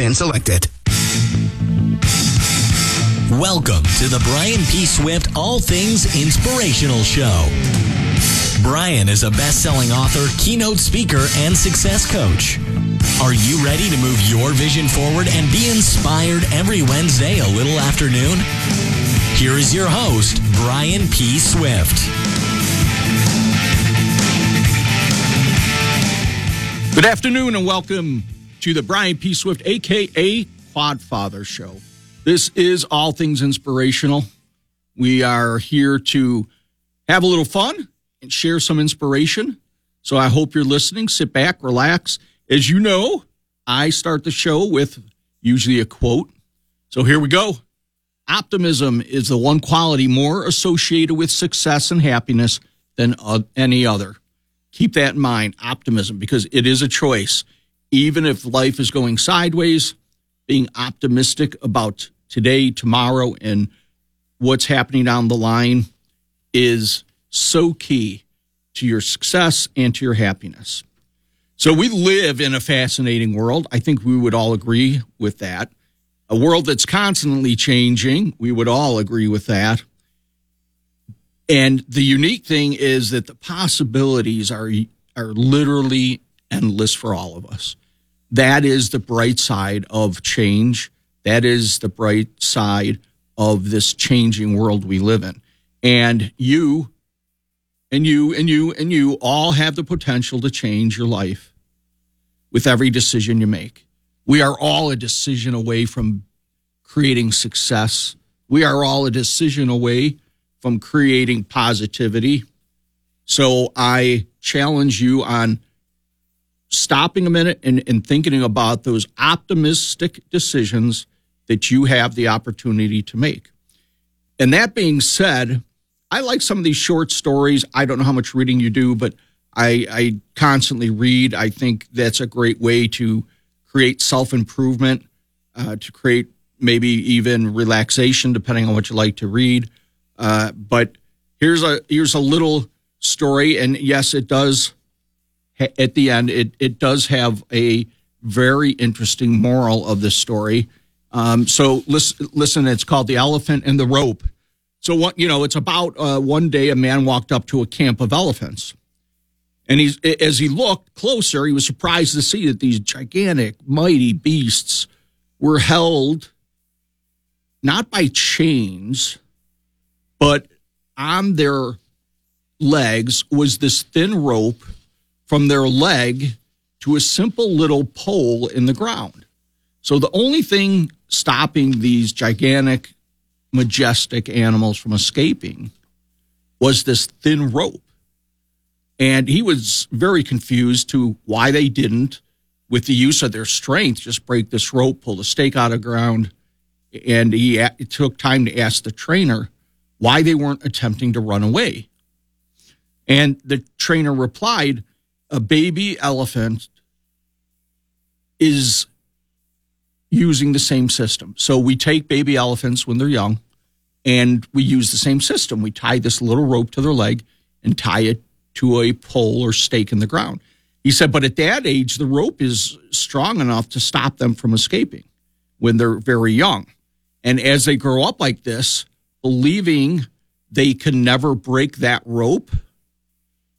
Van selected. Welcome to the Brian P. Swift All Things Inspirational Show. Brian is a best selling author, keynote speaker, and success coach. Are you ready to move your vision forward and be inspired every Wednesday a little afternoon? Here is your host, Brian P. Swift. Good afternoon and welcome to the Brian P. Swift, aka Quadfather Show. This is all things inspirational. We are here to have a little fun and share some inspiration. So I hope you're listening. Sit back, relax. As you know, I start the show with usually a quote. So here we go. Optimism is the one quality more associated with success and happiness than any other. Keep that in mind, optimism, because it is a choice. Even if life is going sideways, being optimistic about today, tomorrow, and what's happening down the line is so key to your success and to your happiness. So we live in a fascinating world. I think we would all agree with that. A world that's constantly changing. We would all agree with that. And the unique thing is that the possibilities are are literally endless for all of us. That is the bright side of change. That is the bright side of this changing world we live in. And you and you and you and you all have the potential to change your life with every decision you make. We are all a decision away from creating success. We are all a decision away from creating positivity. So I challenge you on stopping a minute and, and thinking about those optimistic decisions that you have the opportunity to make. And that being said, I like some of these short stories. I don't know how much reading you do, but I, I constantly read. I think that's a great way to create self improvement, uh, to create maybe even relaxation, depending on what you like to read. Uh, but here's a here's a little story, and yes, it does. At the end, it it does have a very interesting moral of this story. Um, so listen, listen, it's called the elephant and the rope. So what you know, it's about uh, one day a man walked up to a camp of elephants, and he's as he looked closer, he was surprised to see that these gigantic, mighty beasts were held not by chains but on their legs was this thin rope from their leg to a simple little pole in the ground. So the only thing stopping these gigantic, majestic animals from escaping was this thin rope. And he was very confused to why they didn't, with the use of their strength, just break this rope, pull the stake out of ground. And he it took time to ask the trainer, why they weren't attempting to run away. And the trainer replied, a baby elephant is using the same system. So we take baby elephants when they're young and we use the same system. We tie this little rope to their leg and tie it to a pole or stake in the ground. He said, but at that age, the rope is strong enough to stop them from escaping when they're very young. And as they grow up like this, believing they can never break that rope.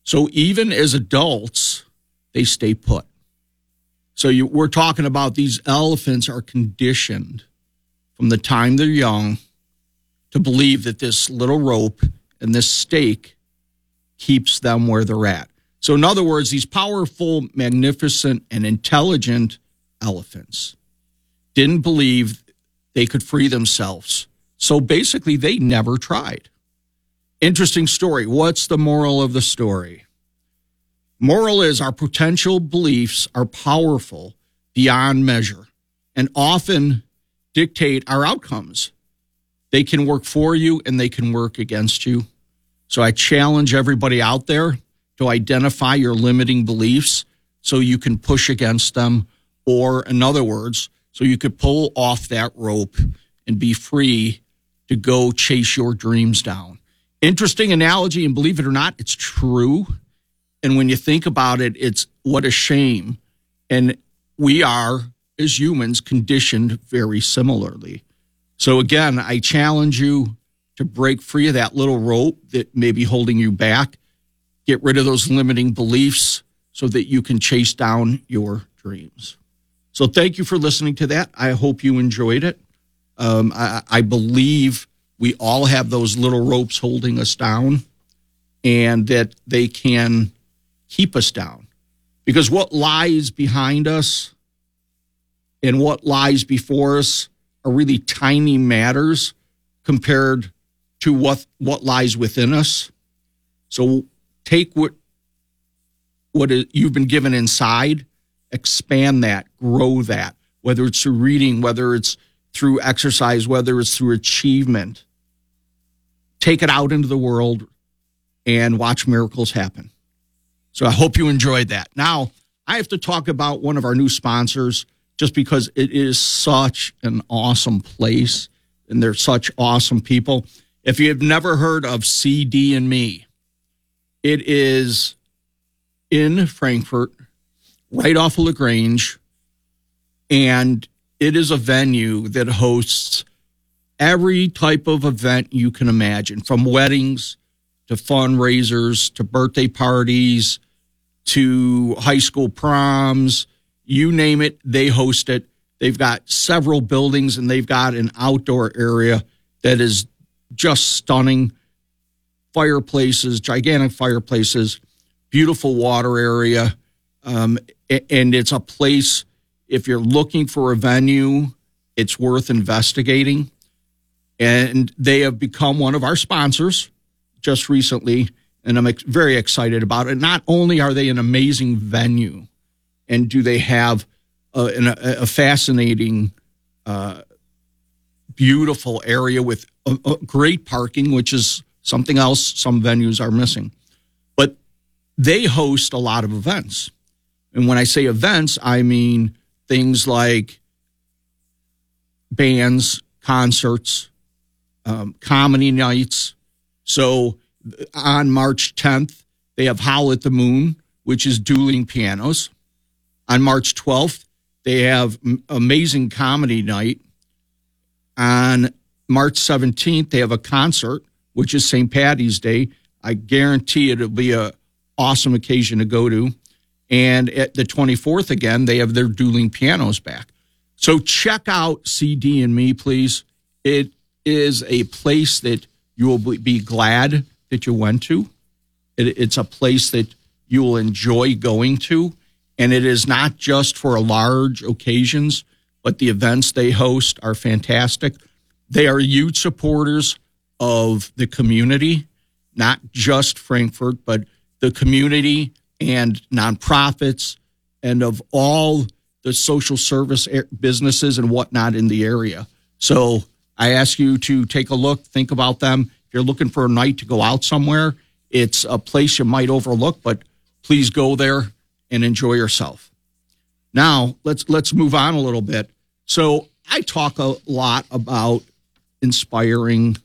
So even as adults, they stay put. So you, we're talking about these elephants are conditioned from the time they're young to believe that this little rope and this stake keeps them where they're at. So, in other words, these powerful, magnificent, and intelligent elephants didn't believe they could free themselves so basically, they never tried. Interesting story. What's the moral of the story? Moral is our potential beliefs are powerful beyond measure and often dictate our outcomes. They can work for you and they can work against you. So I challenge everybody out there to identify your limiting beliefs so you can push against them, or in other words, so you could pull off that rope and be free to go chase your dreams down. Interesting analogy, and believe it or not, it's true. And when you think about it, it's what a shame. And we are as humans conditioned very similarly. So again, I challenge you to break free of that little rope that may be holding you back. Get rid of those limiting beliefs so that you can chase down your dreams. So thank you for listening to that. I hope you enjoyed it. Um, I, I believe we all have those little ropes holding us down and that they can keep us down. Because what lies behind us and what lies before us are really tiny matters compared to what, what lies within us. So take what what you've been given inside, expand that, grow that, whether it's through reading, whether it's through exercise, whether it's through achievement. Take it out into the world and watch miracles happen. So I hope you enjoyed that. Now, I have to talk about one of our new sponsors just because it is such an awesome place and they're such awesome people. If you have never heard of CD and Me, it is in Frankfort, right off of LaGrange, and it is a venue that hosts every type of event you can imagine, from weddings to fundraisers to birthday parties to high school proms, you name it, they host it. They've got several buildings and they've got an outdoor area that is just stunning. Fireplaces, gigantic fireplaces, beautiful water area. Um, and it's a place, if you're looking for a venue, it's worth investigating. And they have become one of our sponsors just recently, and I'm very excited about it. Not only are they an amazing venue, and do they have a, a, a fascinating, uh, beautiful area with a, a great parking, which is something else some venues are missing. But they host a lot of events. And when I say events, I mean things like bands, concerts, um, comedy nights. So on March 10th, they have Howl at the Moon, which is dueling pianos. On March 12th, they have Amazing Comedy Night. On March 17th, they have a concert which is St. Patty's Day. I guarantee it'll be a awesome occasion to go to. And at the 24th again, they have their dueling pianos back. So check out CD and me, please. It is a place that you will be glad that you went to. It, it's a place that you will enjoy going to. And it is not just for large occasions, but the events they host are fantastic. They are huge supporters of the community, not just Frankfort, but the community and nonprofits and of all the social service businesses and whatnot in the area. So I ask you to take a look, think about them. If you're looking for a night to go out somewhere, it's a place you might overlook, but please go there and enjoy yourself. Now let's let's move on a little bit. So I talk a lot about inspiring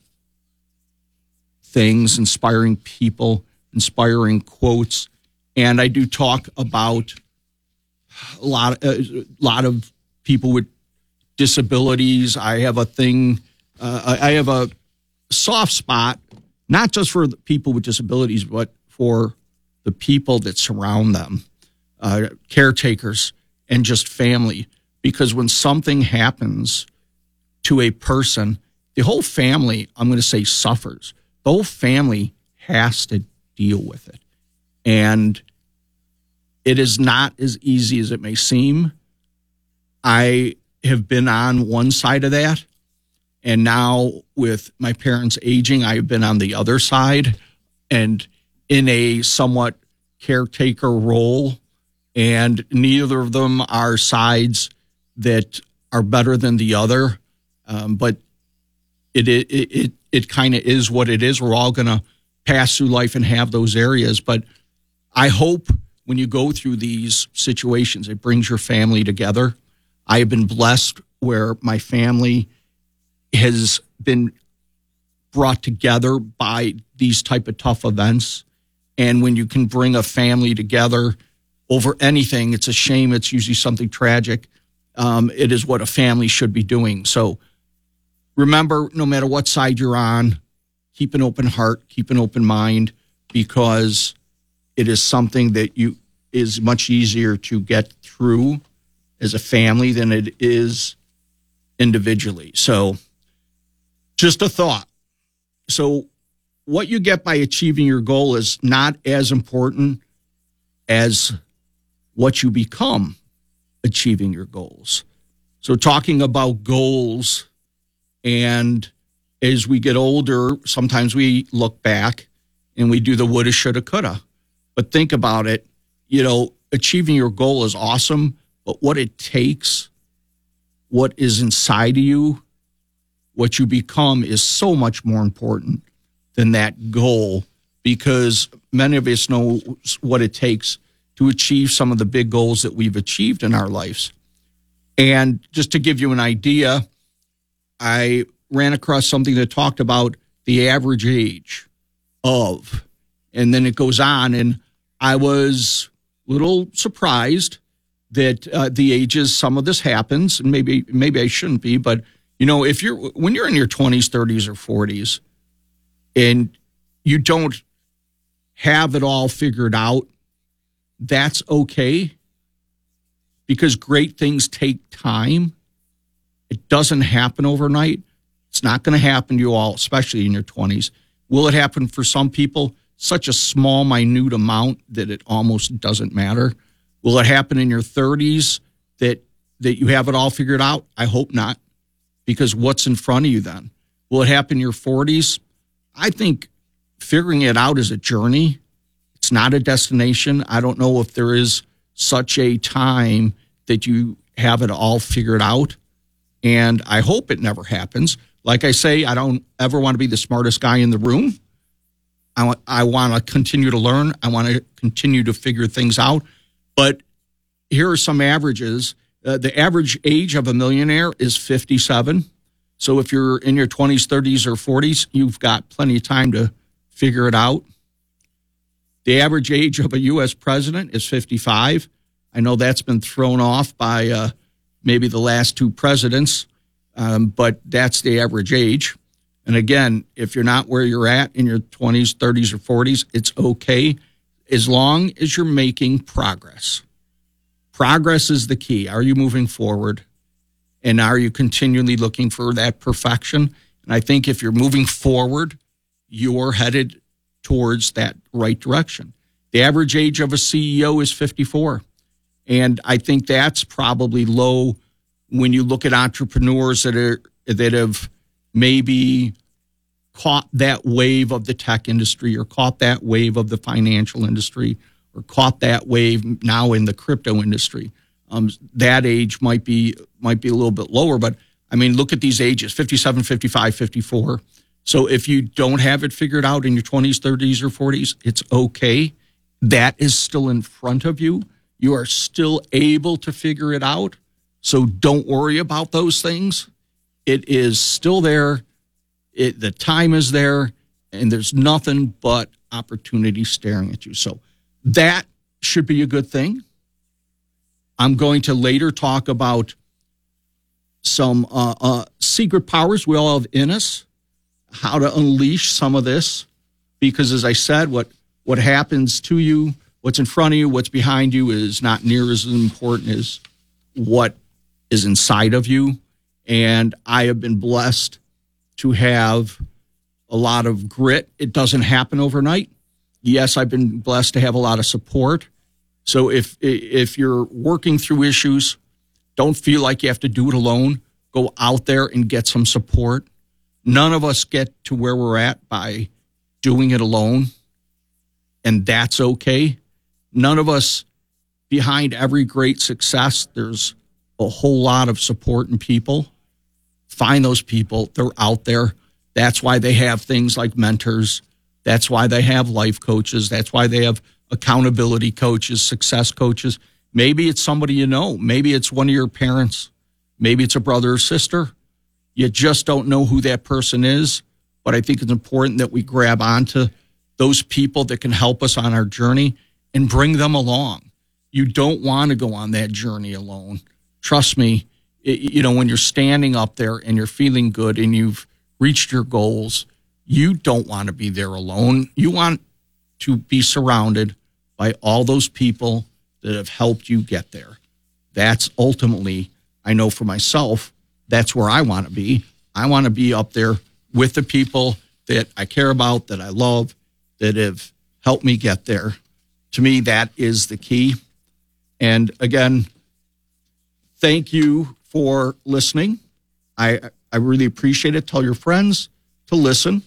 things, inspiring people, inspiring quotes, and I do talk about a lot, a uh, lot of people with disabilities. I have a thing. Uh, I have a soft spot, not just for people with disabilities, but for the people that surround them, uh, caretakers, and just family. Because when something happens to a person, the whole family, I'm going to say, suffers the whole family has to deal with it. And it is not as easy as it may seem. I have been on one side of that. And now, with my parents aging, I've been on the other side and in a somewhat caretaker role. And neither of them are sides that are better than the other. Um, but it, it, it, it kind of is what it is. We're all going to pass through life and have those areas. But I hope when you go through these situations, it brings your family together. I have been blessed where my family has been brought together by these type of tough events. And when you can bring a family together over anything, it's a shame. It's usually something tragic. Um, it is what a family should be doing. So remember, no matter what side you're on, keep an open heart, keep an open mind, because it is something that you is much easier to get through as a family than it is individually. So just a thought. So what you get by achieving your goal is not as important as what you become achieving your goals. So talking about goals and as we get older, sometimes we look back and we do the woulda, shoulda, coulda. But think about it. You know, achieving your goal is awesome, but what it takes, what is inside of you, what you become is so much more important than that goal because many of us know what it takes to achieve some of the big goals that we've achieved in our lives. And just to give you an idea, I ran across something that talked about the average age of, and then it goes on. And I was a little surprised that uh, the ages some of this happens, and maybe maybe I shouldn't be, but you know, if you're when you're in your 20s, 30s, or 40s, and you don't have it all figured out, that's okay because great things take time. It doesn't happen overnight. It's not going to happen to you all, especially in your 20s. Will it happen for some people? Such a small, minute amount that it almost doesn't matter. Will it happen in your 30s that that you have it all figured out? I hope not, because what's in front of you then? Will it happen in your 40s? I think figuring it out is a journey. It's not a destination. I don't know if there is such a time that you have it all figured out. And I hope it never happens. Like I say, I don't ever want to be the smartest guy in the room. I want, I want to continue to learn. I want to continue to figure things out. But here are some averages. Uh, the average age of a millionaire is 57. So if you're in your 20s, 30s, or 40s, you've got plenty of time to figure it out. The average age of a U.S. president is 55. I know that's been thrown off by uh, maybe the last two presidents um, but that's the average age. And again, if you're not where you're at in your 20s, 30s, or 40s, it's okay as long as you're making progress. Progress is the key. Are you moving forward? And are you continually looking for that perfection? And I think if you're moving forward, you're headed towards that right direction. The average age of a CEO is 54. And I think that's probably low when you look at entrepreneurs that are that have maybe caught that wave of the tech industry or caught that wave of the financial industry or caught that wave now in the crypto industry. Um, that age might be might be a little bit lower, but I mean, look at these ages 57, 55, 54. So if you don't have it figured out in your 20s, 30s, or 40s, it's okay. That is still in front of you. You are still able to figure it out. So don't worry about those things. It is still there. It, the time is there, and there's nothing but opportunity staring at you. So that should be a good thing. I'm going to later talk about some uh, uh, secret powers we all have in us, how to unleash some of this, because as I said, what what happens to you, what's in front of you, what's behind you, is not near as important as what is inside of you. And I have been blessed to have a lot of grit. It doesn't happen overnight. Yes, I've been blessed to have a lot of support. So if if you're working through issues, don't feel like you have to do it alone. Go out there and get some support. None of us get to where we're at by doing it alone, and that's okay. None of us behind every great success, there's a whole lot of support and people. Find those people. They're out there. That's why they have things like mentors. That's why they have life coaches. That's why they have accountability coaches, success coaches. Maybe it's somebody you know. Maybe it's one of your parents. Maybe it's a brother or sister. You just don't know who that person is. But I think it's important that we grab onto those people that can help us on our journey and bring them along. You don't want to go on that journey alone trust me, you know, when you're standing up there and you're feeling good and you've reached your goals, you don't want to be there alone. You want to be surrounded by all those people that have helped you get there. That's ultimately, I know for myself, that's where I want to be. I want to be up there with the people that I care about, that I love, that have helped me get there. To me, that is the key. And again, thank you for listening. I I really appreciate it. Tell your friends to listen.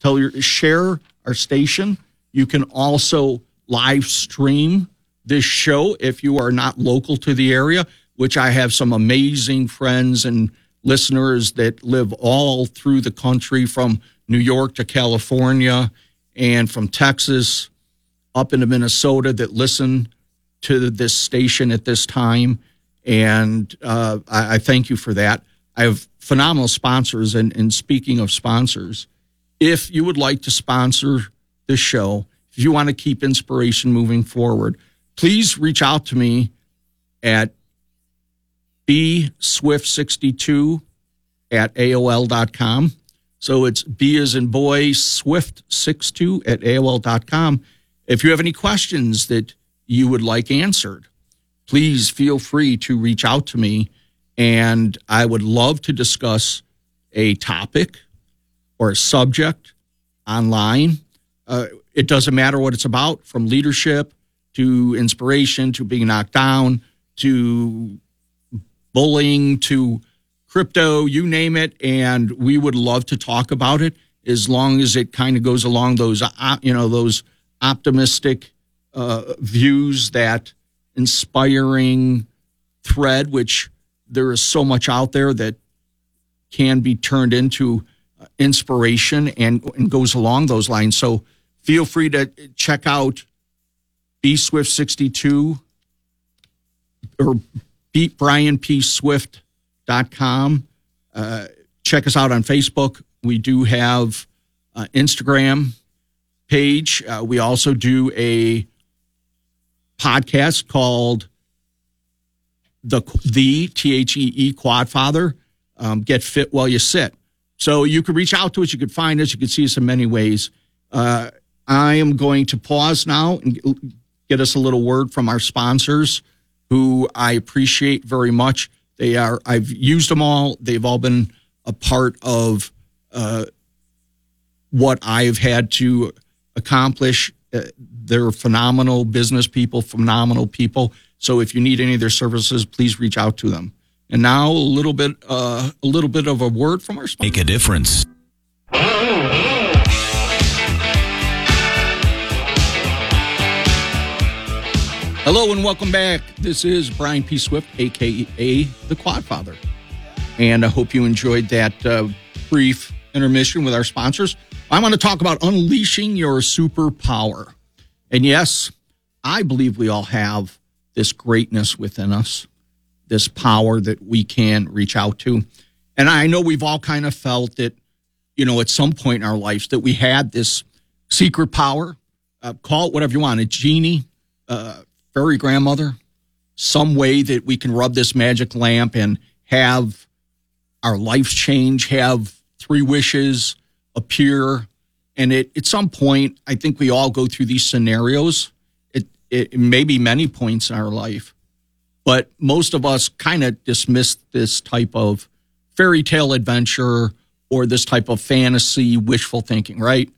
Tell your share our station. You can also live stream this show if you are not local to the area, which I have some amazing friends and listeners that live all through the country from New York to California and from Texas up into Minnesota that listen to this station at this time. And uh, I, I, thank you for that. I have phenomenal sponsors. And, and speaking of sponsors, if you would like to sponsor this show, if you want to keep inspiration moving forward, please reach out to me at bswift62 at AOL.com. So it's B as in boy, Swift62 at AOL.com. If you have any questions that you would like answered, please feel free to reach out to me. And I would love to discuss a topic or a subject online. Uh, it doesn't matter what it's about, from leadership to inspiration to being knocked down to bullying to crypto, you name it. And we would love to talk about it as long as it kind of goes along those, uh, you know, those optimistic uh, views, that inspiring thread, which there is so much out there that can be turned into uh, inspiration and, and goes along those lines. So feel free to check out B Swift 62 or beat Brian P. Uh, check us out on Facebook. We do have uh, Instagram page. Uh, we also do a podcast called the the T H E E Quad Father. Um, get fit while you sit. So you could reach out to us. You could find us. You could see us in many ways. Uh, I am going to pause now and get us a little word from our sponsors, who I appreciate very much. They are. I've used them all. They've all been a part of uh, what I've had to accomplish. Uh, they're phenomenal business people, phenomenal people. So if you need any of their services, please reach out to them. And now a little bit, uh, a little bit of a word from our sponsor. Make a difference. Hello and welcome back. This is Brian P. Swift, aka the Quad Father, and I hope you enjoyed that uh, brief intermission with our sponsors. I want to talk about unleashing your superpower. And yes, I believe we all have this greatness within us, this power that we can reach out to. And I know we've all kind of felt that, you know, at some point in our lives that we had this secret power, uh, call it whatever you want, a genie, uh, fairy grandmother, some way that we can rub this magic lamp and have our lives change, have three wishes, appear. And it, at some point, I think we all go through these scenarios. It, it, may be many points in our life, but most of us kind of dismiss this type of fairy tale adventure or this type of fantasy wishful thinking, right?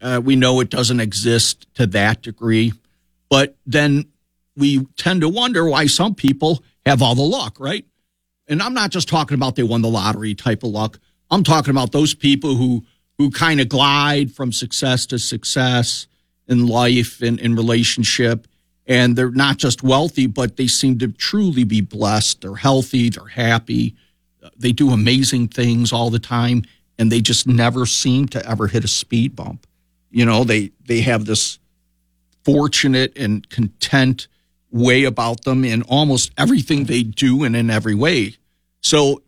Uh, we know it doesn't exist to that degree, but then we tend to wonder why some people have all the luck, right? And I'm not just talking about they won the lottery type of luck. I'm talking about those people who who kind of glide from success to success in life and in relationship. And they're not just wealthy, but they seem to truly be blessed. They're healthy, they're happy, they do amazing things all the time, and they just never seem to ever hit a speed bump. You know, they they have this fortunate and content way about them in almost everything they do and in every way. So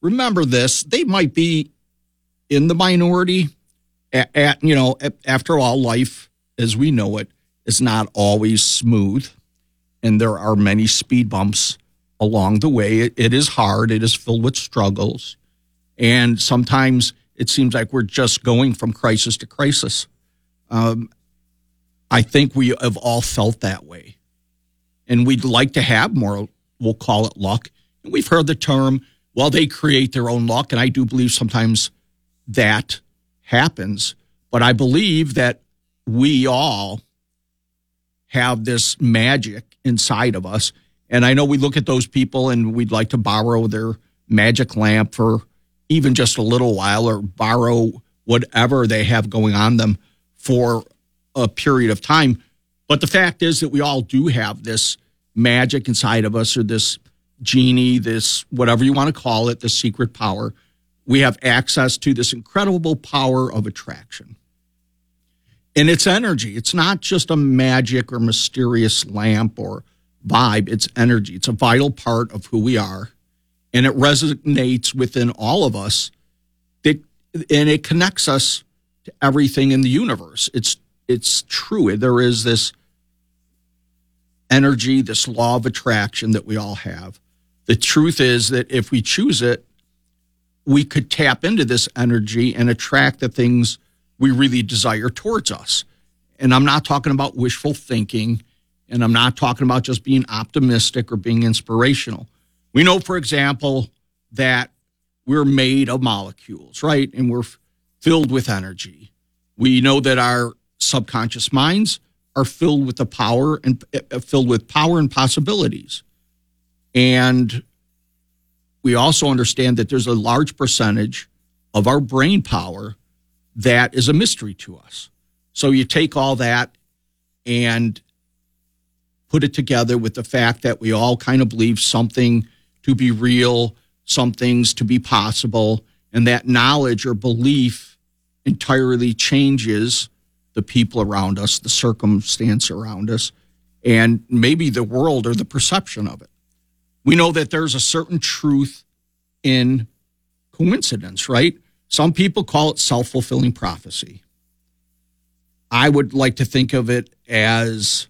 remember this, they might be in the minority at, at you know, at, after all, life as we know it is not always smooth. And there are many speed bumps along the way. It, it is hard, it is filled with struggles. And sometimes it seems like we're just going from crisis to crisis. Um, I think we have all felt that way. And we'd like to have more, we'll call it luck. And we've heard the term, well, they create their own luck. And I do believe sometimes that happens. But I believe that we all have this magic inside of us. And I know we look at those people and we'd like to borrow their magic lamp for even just a little while or borrow whatever they have going on them for a period of time. But the fact is that we all do have this magic inside of us or this genie, this whatever you want to call it, the secret power. We have access to this incredible power of attraction. And it's energy. It's not just a magic or mysterious lamp or vibe, it's energy. It's a vital part of who we are. And it resonates within all of us. It, and it connects us to everything in the universe. It's it's true. There is this energy, this law of attraction that we all have. The truth is that if we choose it, we could tap into this energy and attract the things we really desire towards us. And I'm not talking about wishful thinking, and I'm not talking about just being optimistic or being inspirational. We know, for example, that we're made of molecules, right? And we're filled with energy. We know that our subconscious minds are filled with the power and uh, filled with power and possibilities. And we also understand that there's a large percentage of our brain power that is a mystery to us. So you take all that and put it together with the fact that we all kind of believe something to be real, some things to be possible, and that knowledge or belief entirely changes the people around us, the circumstance around us, and maybe the world or the perception of it. We know that there's a certain truth in coincidence, right? Some people call it self fulfilling prophecy. I would like to think of it as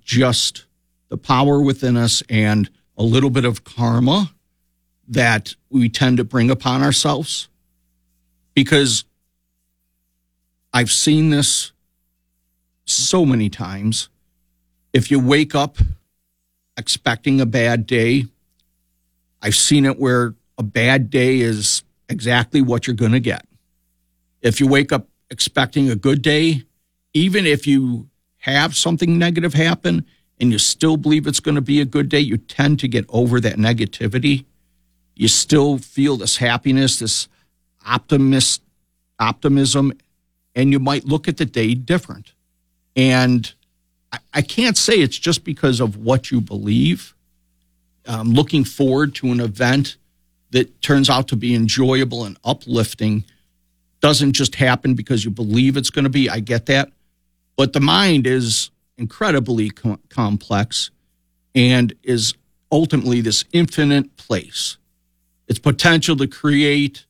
just the power within us and a little bit of karma that we tend to bring upon ourselves because I've seen this so many times. If you wake up expecting a bad day, I've seen it where a bad day is exactly what you're going to get. If you wake up expecting a good day, even if you have something negative happen and you still believe it's going to be a good day, you tend to get over that negativity. You still feel this happiness, this optimist optimism and you might look at the day different. And I, can't say it's just because of what you believe. Um, looking forward to an event that turns out to be enjoyable and uplifting doesn't just happen because you believe it's going to be. I get that. But the mind is incredibly com- complex and is ultimately this infinite place. Its potential to create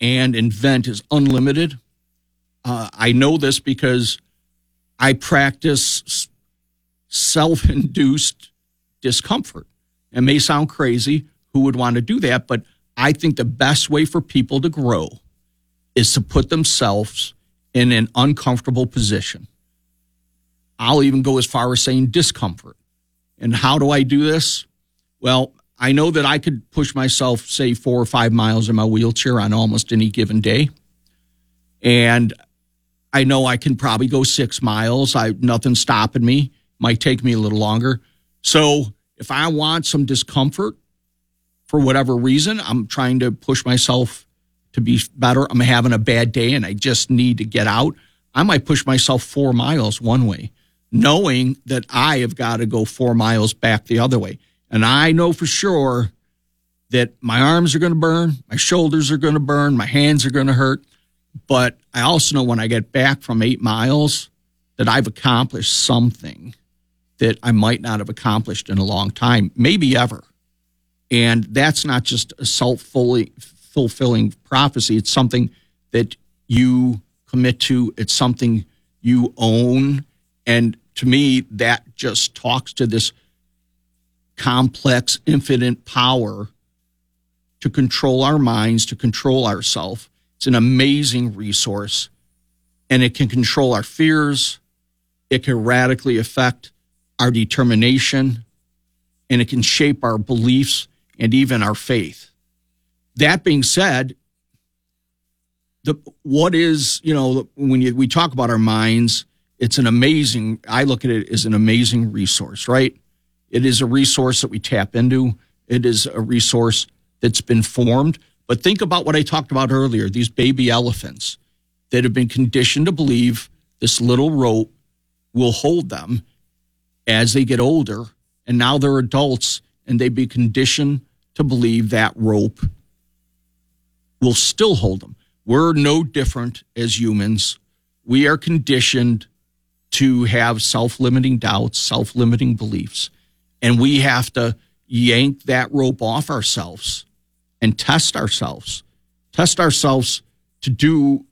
and invent is unlimited. Uh, I know this because I practice self induced discomfort. It may sound crazy. Who would want to do that? But I think the best way for people to grow is to put themselves in an uncomfortable position. I'll even go as far as saying discomfort. And how do I do this? Well, I know that I could push myself, say, four or five miles in my wheelchair on almost any given day. And I know I can probably go six miles. I nothing's stopping me. Might take me a little longer. So if I want some discomfort for whatever reason, I'm trying to push myself to be better. I'm having a bad day and I just need to get out. I might push myself four miles one way, knowing that I have got to go four miles back the other way. And I know for sure that my arms are going to burn, my shoulders are going to burn, my hands are going to hurt. But I also know when I get back from eight miles that I've accomplished something that I might not have accomplished in a long time, maybe ever. And that's not just a self fulfilling prophecy. It's something that you commit to. It's something you own. And to me, that just talks to this complex, infinite power to control our minds, to control ourselves. It's an amazing resource and it can control our fears. It can radically affect our determination and it can shape our beliefs and even our faith. That being said, the what is you know when you, we talk about our minds, it's an amazing. I look at it as an amazing resource, right? It is a resource that we tap into. It is a resource that's been formed. But think about what I talked about earlier these baby elephants that have been conditioned to believe this little rope will hold them as they get older. And now they're adults and they be conditioned to believe that rope will still hold them. We're no different as humans. We are conditioned to have self limiting doubts, self limiting beliefs, and we have to yank that rope off ourselves and test ourselves, test ourselves to do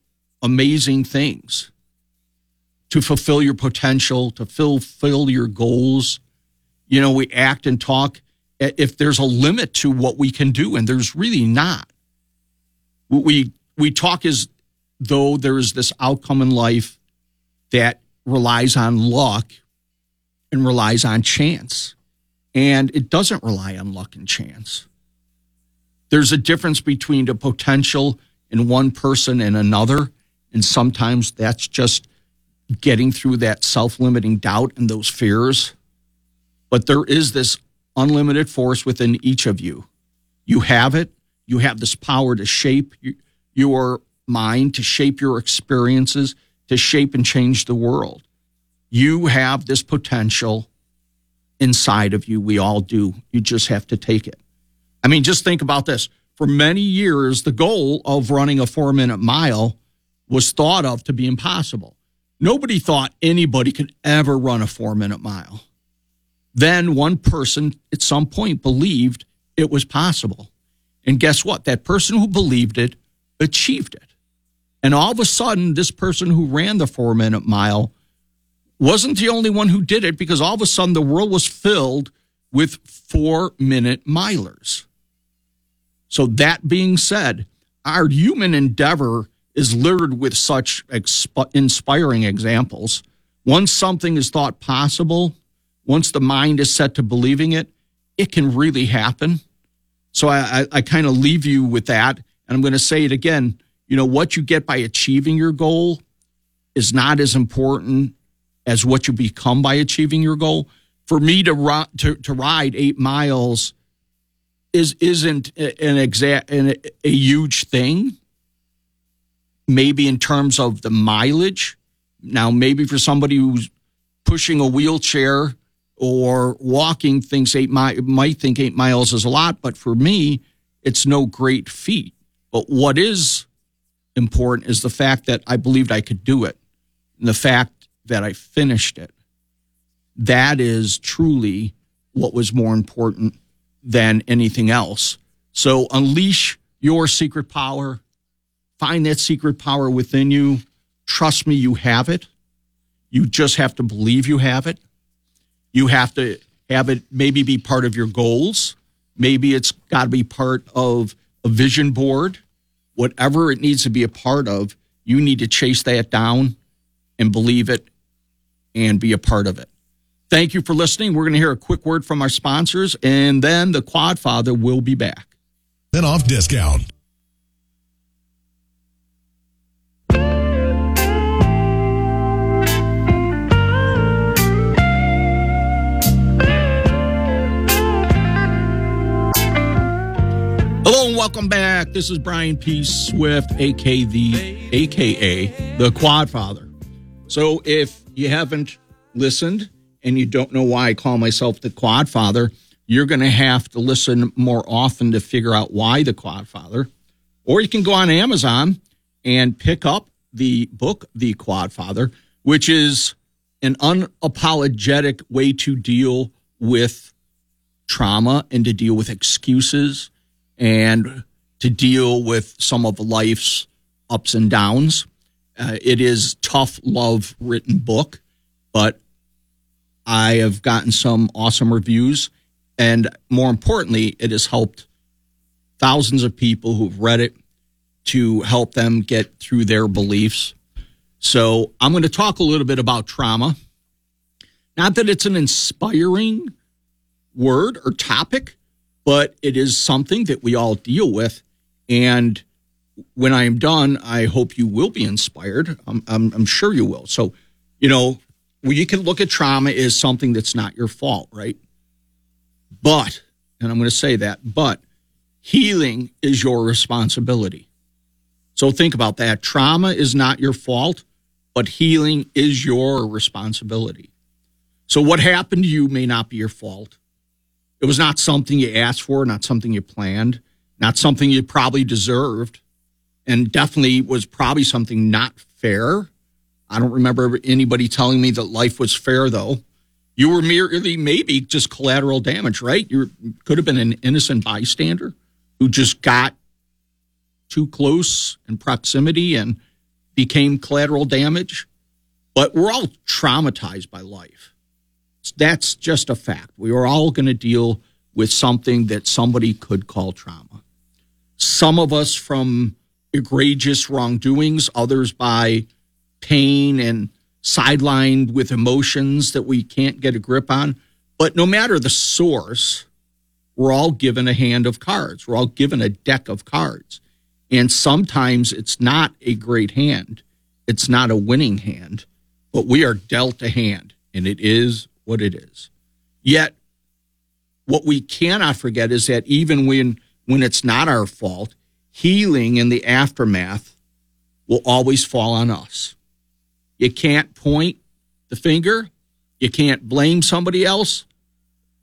amazing things, to fulfill your potential, to fulfill your goals. You know, we act and talk if there's a limit to what we can do, and there's really not. We we talk as though there is this outcome in life that relies on luck and relies on chance. And it doesn't rely on luck and chance. There's a difference between the potential in one person and another. And sometimes that's just getting through that self limiting doubt and those fears. But there is this unlimited force within each of you. You have it. You have this power to shape your mind, to shape your experiences, to shape and change the world. You have this potential inside of you. We all do. You just have to take it. I mean, just think about this. For many years, the goal of running a four minute mile was thought of to be impossible. Nobody thought anybody could ever run a four minute mile. Then one person at some point believed it was possible. And guess what? That person who believed it achieved it. And all of a sudden, this person who ran the four minute mile wasn't the only one who did it because all of a sudden the world was filled with four minute milers. So, that being said, our human endeavor is littered with such exp- inspiring examples. Once something is thought possible, once the mind is set to believing it, it can really happen. So I, I, I kind of leave you with that. And I'm going to say it again. You know, what you get by achieving your goal is not as important as what you become by achieving your goal. For me to, to, to ride eight miles is isn't an exact an, a huge thing. Maybe in terms of the mileage. Now, maybe for somebody who's pushing a wheelchair or walking thinks eight mi- might think eight miles is a lot, but for me, it's no great feat. But what is important is the fact that I believed I could do it, and the fact that I finished it. That is truly what was more important than anything else. So unleash your secret power. Find that secret power within you. Trust me, you have it. You just have to believe you have it. You have to have it maybe be part of your goals. Maybe it's got to be part of a vision board. Whatever it needs to be a part of, you need to chase that down and believe it and be a part of it. Thank you for listening. We're going to hear a quick word from our sponsors, and then the Quad Father will be back. Then off discount. Hello and welcome back. This is Brian P. Swift, aka the aka the Quad Father. So if you haven't listened and you don't know why I call myself the Quad Father, you're going to have to listen more often to figure out why the Quad Father. Or you can go on Amazon and pick up the book, The Quad Father, which is an unapologetic way to deal with trauma and to deal with excuses and to deal with some of life's ups and downs. Uh, it is tough love written book, but I have gotten some awesome reviews And more importantly, it has helped thousands of people who've read it to help them get through their beliefs. So I'm going to talk a little bit about trauma. Not that it's an inspiring word or topic, but it is something that we all deal with. And when I am done, I hope you will be inspired. I'm, I'm, I'm sure you will. So, you know, well, you can look at trauma as something that's not your fault, right? But, and I'm going to say that, but healing is your responsibility. So think about that. Trauma is not your fault, but healing is your responsibility. So what happened to you may not be your fault. It was not something you asked for, not something you planned, not something you probably deserved, and definitely was probably something not fair. I don't remember anybody telling me that life was fair, though. You were merely maybe just collateral damage, right? You could have been an innocent bystander who just got too close in proximity and became collateral damage. But we're all traumatized by life. That's just a fact. We are all going to deal with something that somebody could call trauma. Some of us from egregious wrongdoings, others by pain and sidelined with emotions that we can't get a grip on. But no matter the source, we're all given a hand of cards. We're all given a deck of cards. And sometimes it's not a great hand, it's not a winning hand, but we are dealt a hand, and it is what it is. Yet, what we cannot forget is that even when, when it's not our fault, healing in the aftermath will always fall on us. You can't point the finger, you can't blame somebody else,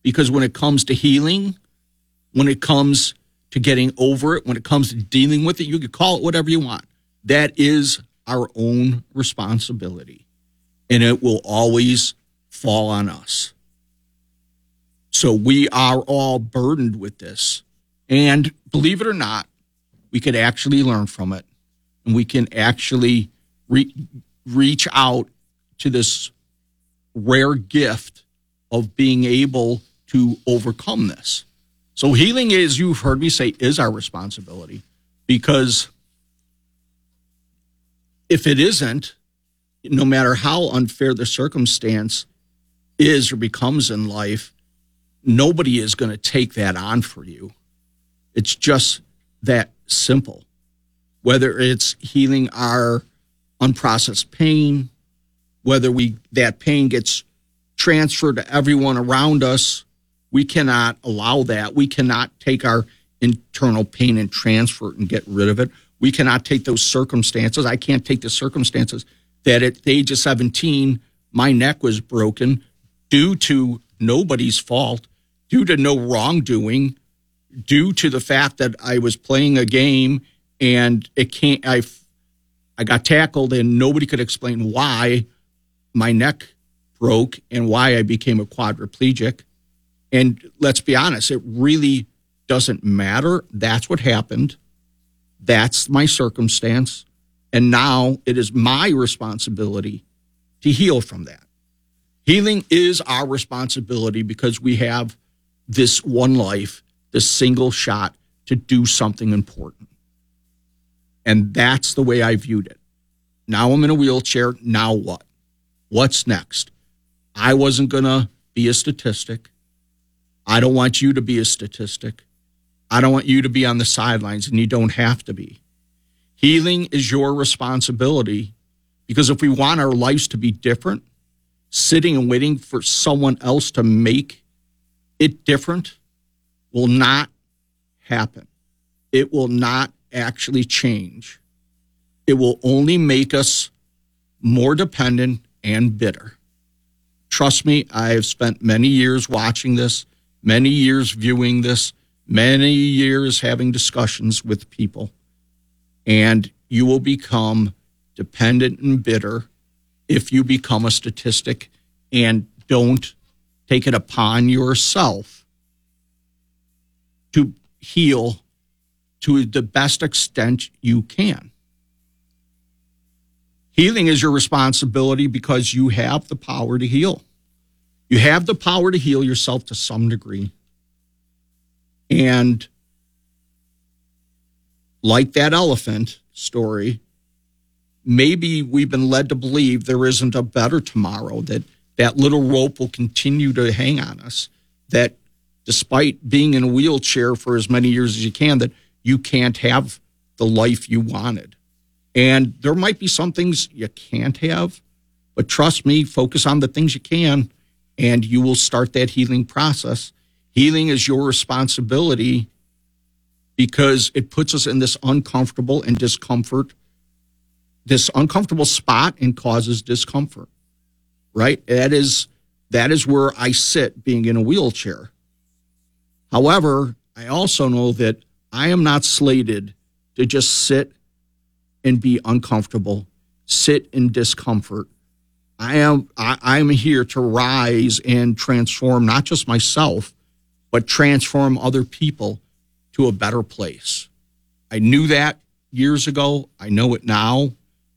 because when it comes to healing, when it comes to getting over it, when it comes to dealing with it, you can call it whatever you want. That is our own responsibility. And it will always fall on us. So we are all burdened with this. And believe it or not, we could actually learn from it and we can actually re- reach out to this rare gift of being able to overcome this. So healing is, you've heard me say, is our responsibility because if it isn't, no matter how unfair the circumstance is or becomes in life, nobody is going to take that on for you. It's just that simple. Whether it's healing our unprocessed pain, whether we that pain gets transferred to everyone around us, we cannot allow that. We cannot take our internal pain and transfer it and get rid of it. We cannot take those circumstances. I can't take the circumstances that at the age of 17, my neck was broken due to nobody's fault, due to no wrongdoing, due to the fact that I was playing a game and it can't, I, I got tackled and nobody could explain why my neck broke and why I became a quadriplegic. And let's be honest, it really doesn't matter. That's what happened. That's my circumstance. And now it is my responsibility to heal from that. Healing is our responsibility because we have this one life, this single shot to do something important. And that's the way I viewed it. Now I'm in a wheelchair. Now what? What's next? I wasn't going to be a statistic. I don't want you to be a statistic. I don't want you to be on the sidelines, and you don't have to be. Healing is your responsibility because if we want our lives to be different, sitting and waiting for someone else to make it different will not happen. It will not actually change. It will only make us more dependent and bitter. Trust me, I have spent many years watching this many years viewing this, many years having discussions with people, and you will become dependent and bitter if you become a statistic and don't take it upon yourself to heal to the best extent you can. Healing is your responsibility because you have the power to heal. You have the power to heal yourself to some degree. And like that elephant story, maybe we've been led to believe there isn't a better tomorrow, that that little rope will continue to hang on us, that despite being in a wheelchair for as many years as you can, that you can't have the life you wanted. And there might be some things you can't have, but trust me, focus on the things you can, and you will start that healing process. Healing is your responsibility because it puts us in this uncomfortable and discomfort, this uncomfortable spot and causes discomfort. Right? That is that is where I sit being in a wheelchair. However, I also know that I am not slated to just sit and be uncomfortable, sit in discomfort. I am I, I'm here to rise and transform not just myself, but transform other people to a better place. I knew that years ago. I know it now.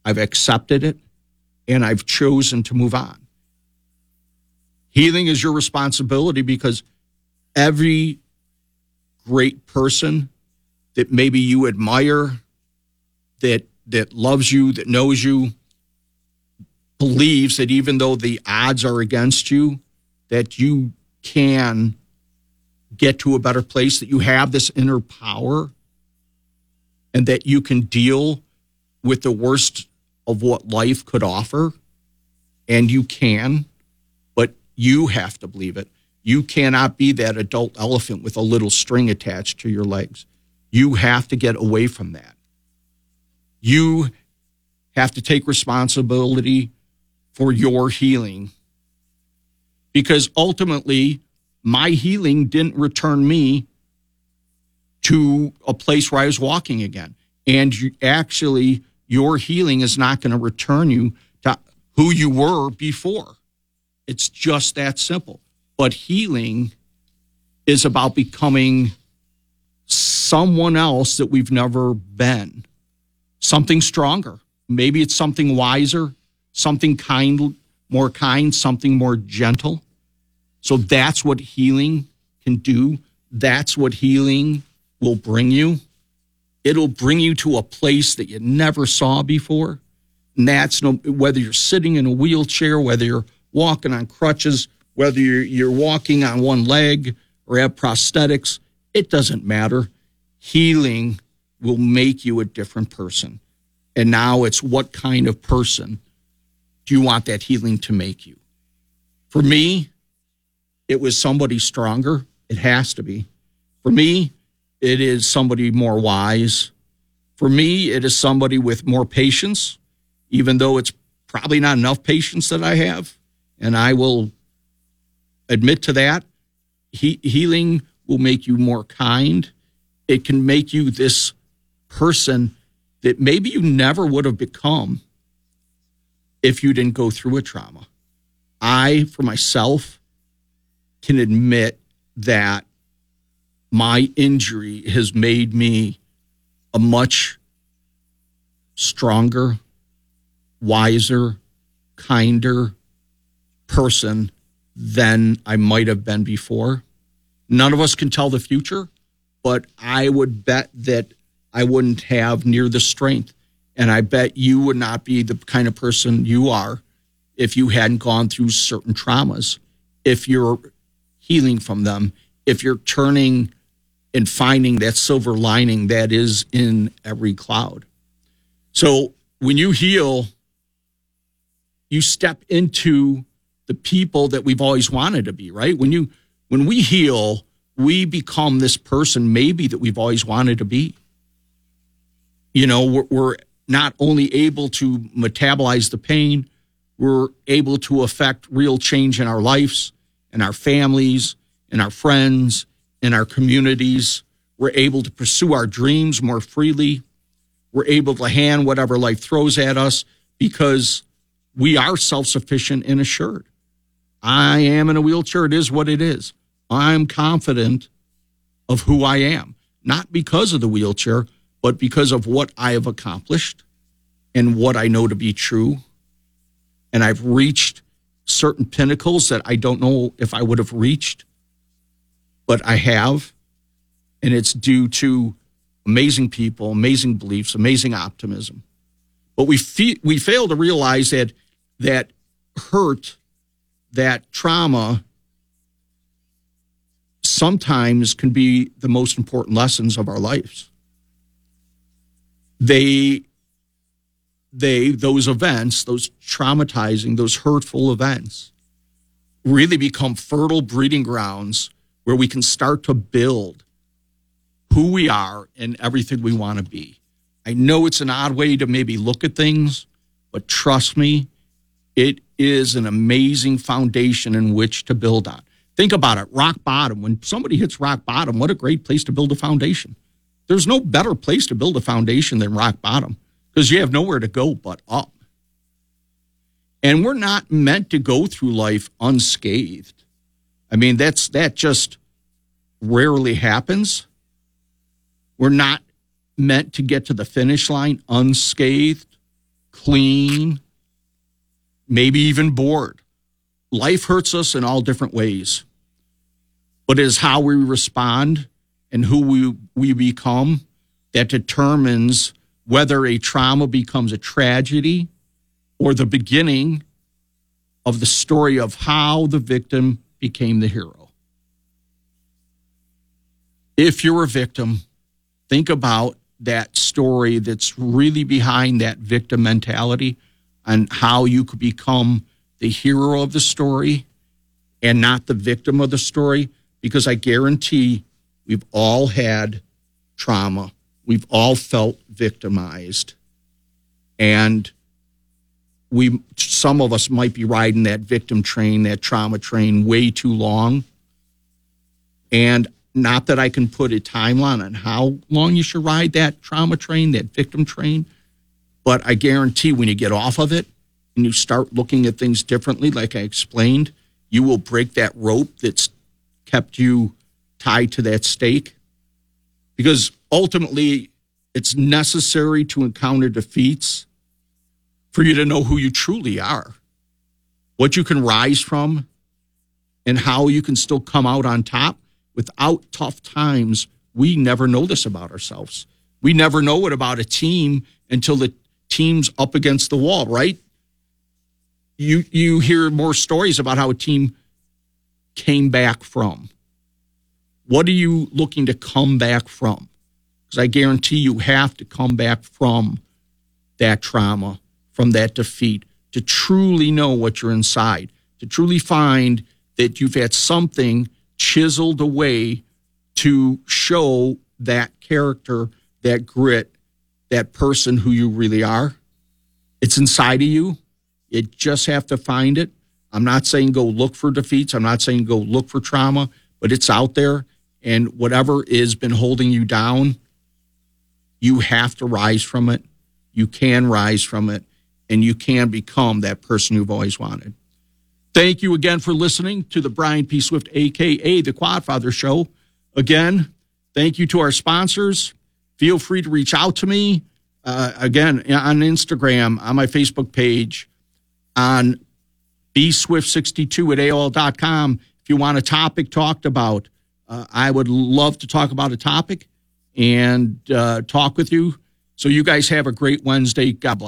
I've accepted it and I've chosen to move on. Healing is your responsibility because every great person that maybe you admire, that that loves you, that knows you, believes that even though the odds are against you, that you can get to a better place, that you have this inner power, and that you can deal with the worst of what life could offer. And you can, but you have to believe it. You cannot be that adult elephant with a little string attached to your legs. You have to get away from that. You have to take responsibility for your healing because ultimately my healing didn't return me to a place where I was walking again. And you, actually, your healing is not going to return you to who you were before. It's just that simple. But healing is about becoming someone else that we've never been, something stronger. Maybe it's something wiser, something kind, more kind, something more gentle. So that's what healing can do. That's what healing will bring you. It'll bring you to a place that you never saw before. And that's no, whether you're sitting in a wheelchair, whether you're walking on crutches, whether you're, you're walking on one leg or have prosthetics, it doesn't matter. Healing will make you a different person. And now it's what kind of person do you want that healing to make you? For me, it was somebody stronger. It has to be. For me, it is somebody more wise. For me, it is somebody with more patience, even though it's probably not enough patience that I have. And I will admit to that. He, healing will make you more kind. It can make you this person that maybe you never would have become if you didn't go through a trauma. I, for myself, can admit that my injury has made me a much stronger, wiser, kinder person than I might have been before. None of us can tell the future, but I would bet that I wouldn't have near the strength. And I bet you would not be the kind of person you are if you hadn't gone through certain traumas. If you're healing from them, if you're turning and finding that silver lining that is in every cloud. So when you heal, you step into the people that we've always wanted to be, right? When you when we heal, we become this person maybe that we've always wanted to be. You know, we're, we're not only able to metabolize the pain, we're able to affect real change in our lives in our families, in our friends, in our communities. We're able to pursue our dreams more freely. We're able to hand whatever life throws at us because we are self sufficient and assured. I am in a wheelchair. It is what it is. I'm confident of who I am, not because of the wheelchair, but because of what I have accomplished and what I know to be true. And I've reached certain pinnacles that I don't know if I would have reached, but I have. and it's due to amazing people, amazing beliefs, amazing optimism. But we fe- we fail to realize that that hurt, that trauma, sometimes can be the most important lessons of our lives. They they those events, those traumatizing, those hurtful events really become fertile breeding grounds where we can start to build who we are and everything we want to be. I know it's an odd way to maybe look at things, but trust me, it is an amazing foundation in which to build on. Think about it rock bottom. When somebody hits rock bottom, what a great place to build a foundation. There's no better place to build a foundation than rock bottom because you have nowhere to go but up. And we're not meant to go through life unscathed. I mean, that's that just rarely happens. We're not meant to get to the finish line unscathed, clean, maybe even bored. Life hurts us in all different ways, but it is how we respond and who we, we become that determines whether a trauma becomes a tragedy or the beginning of the story of how the victim became the hero. If you're a victim, think about that story that's really behind that victim mentality and how you could become the hero of the story and not the victim of the story. Because I guarantee we've all had trauma, we've all felt victimized. And we some of us might be riding that victim train, that trauma train way too long. And not that I can put a timeline on how long you should ride that trauma train, that victim train, but I guarantee when you get off of it and you start looking at things differently, like I explained, you will break that rope that's kept you tied to that stake. Because ultimately, it's necessary to encounter defeats for you to know who you truly are, what you can rise from, and how you can still come out on top. Without tough times, we never know this about ourselves. We never know it about a team until the team's up against the wall, right? You you hear more stories about how a team came back from. What are you looking to come back from? Because I guarantee you have to come back from that trauma from that defeat, to truly know what you're inside, to truly find that you've had something chiseled away to show that character, that grit, that person who you really are. It's inside of you. You just have to find it. I'm not saying go look for defeats. I'm not saying go look for trauma, but it's out there. And whatever has been holding you down, you have to rise from it. You can rise from it and you can become that person you've always wanted. Thank you again for listening to the Brian P. Swift, aka the Quadfather Show. Again, thank you to our sponsors. Feel free to reach out to me. Uh, again, on Instagram, on my Facebook page, on bswift62 at AOL.com. If you want a topic talked about, uh, I would love to talk about a topic and uh, talk with you. So you guys have a great Wednesday. God bless.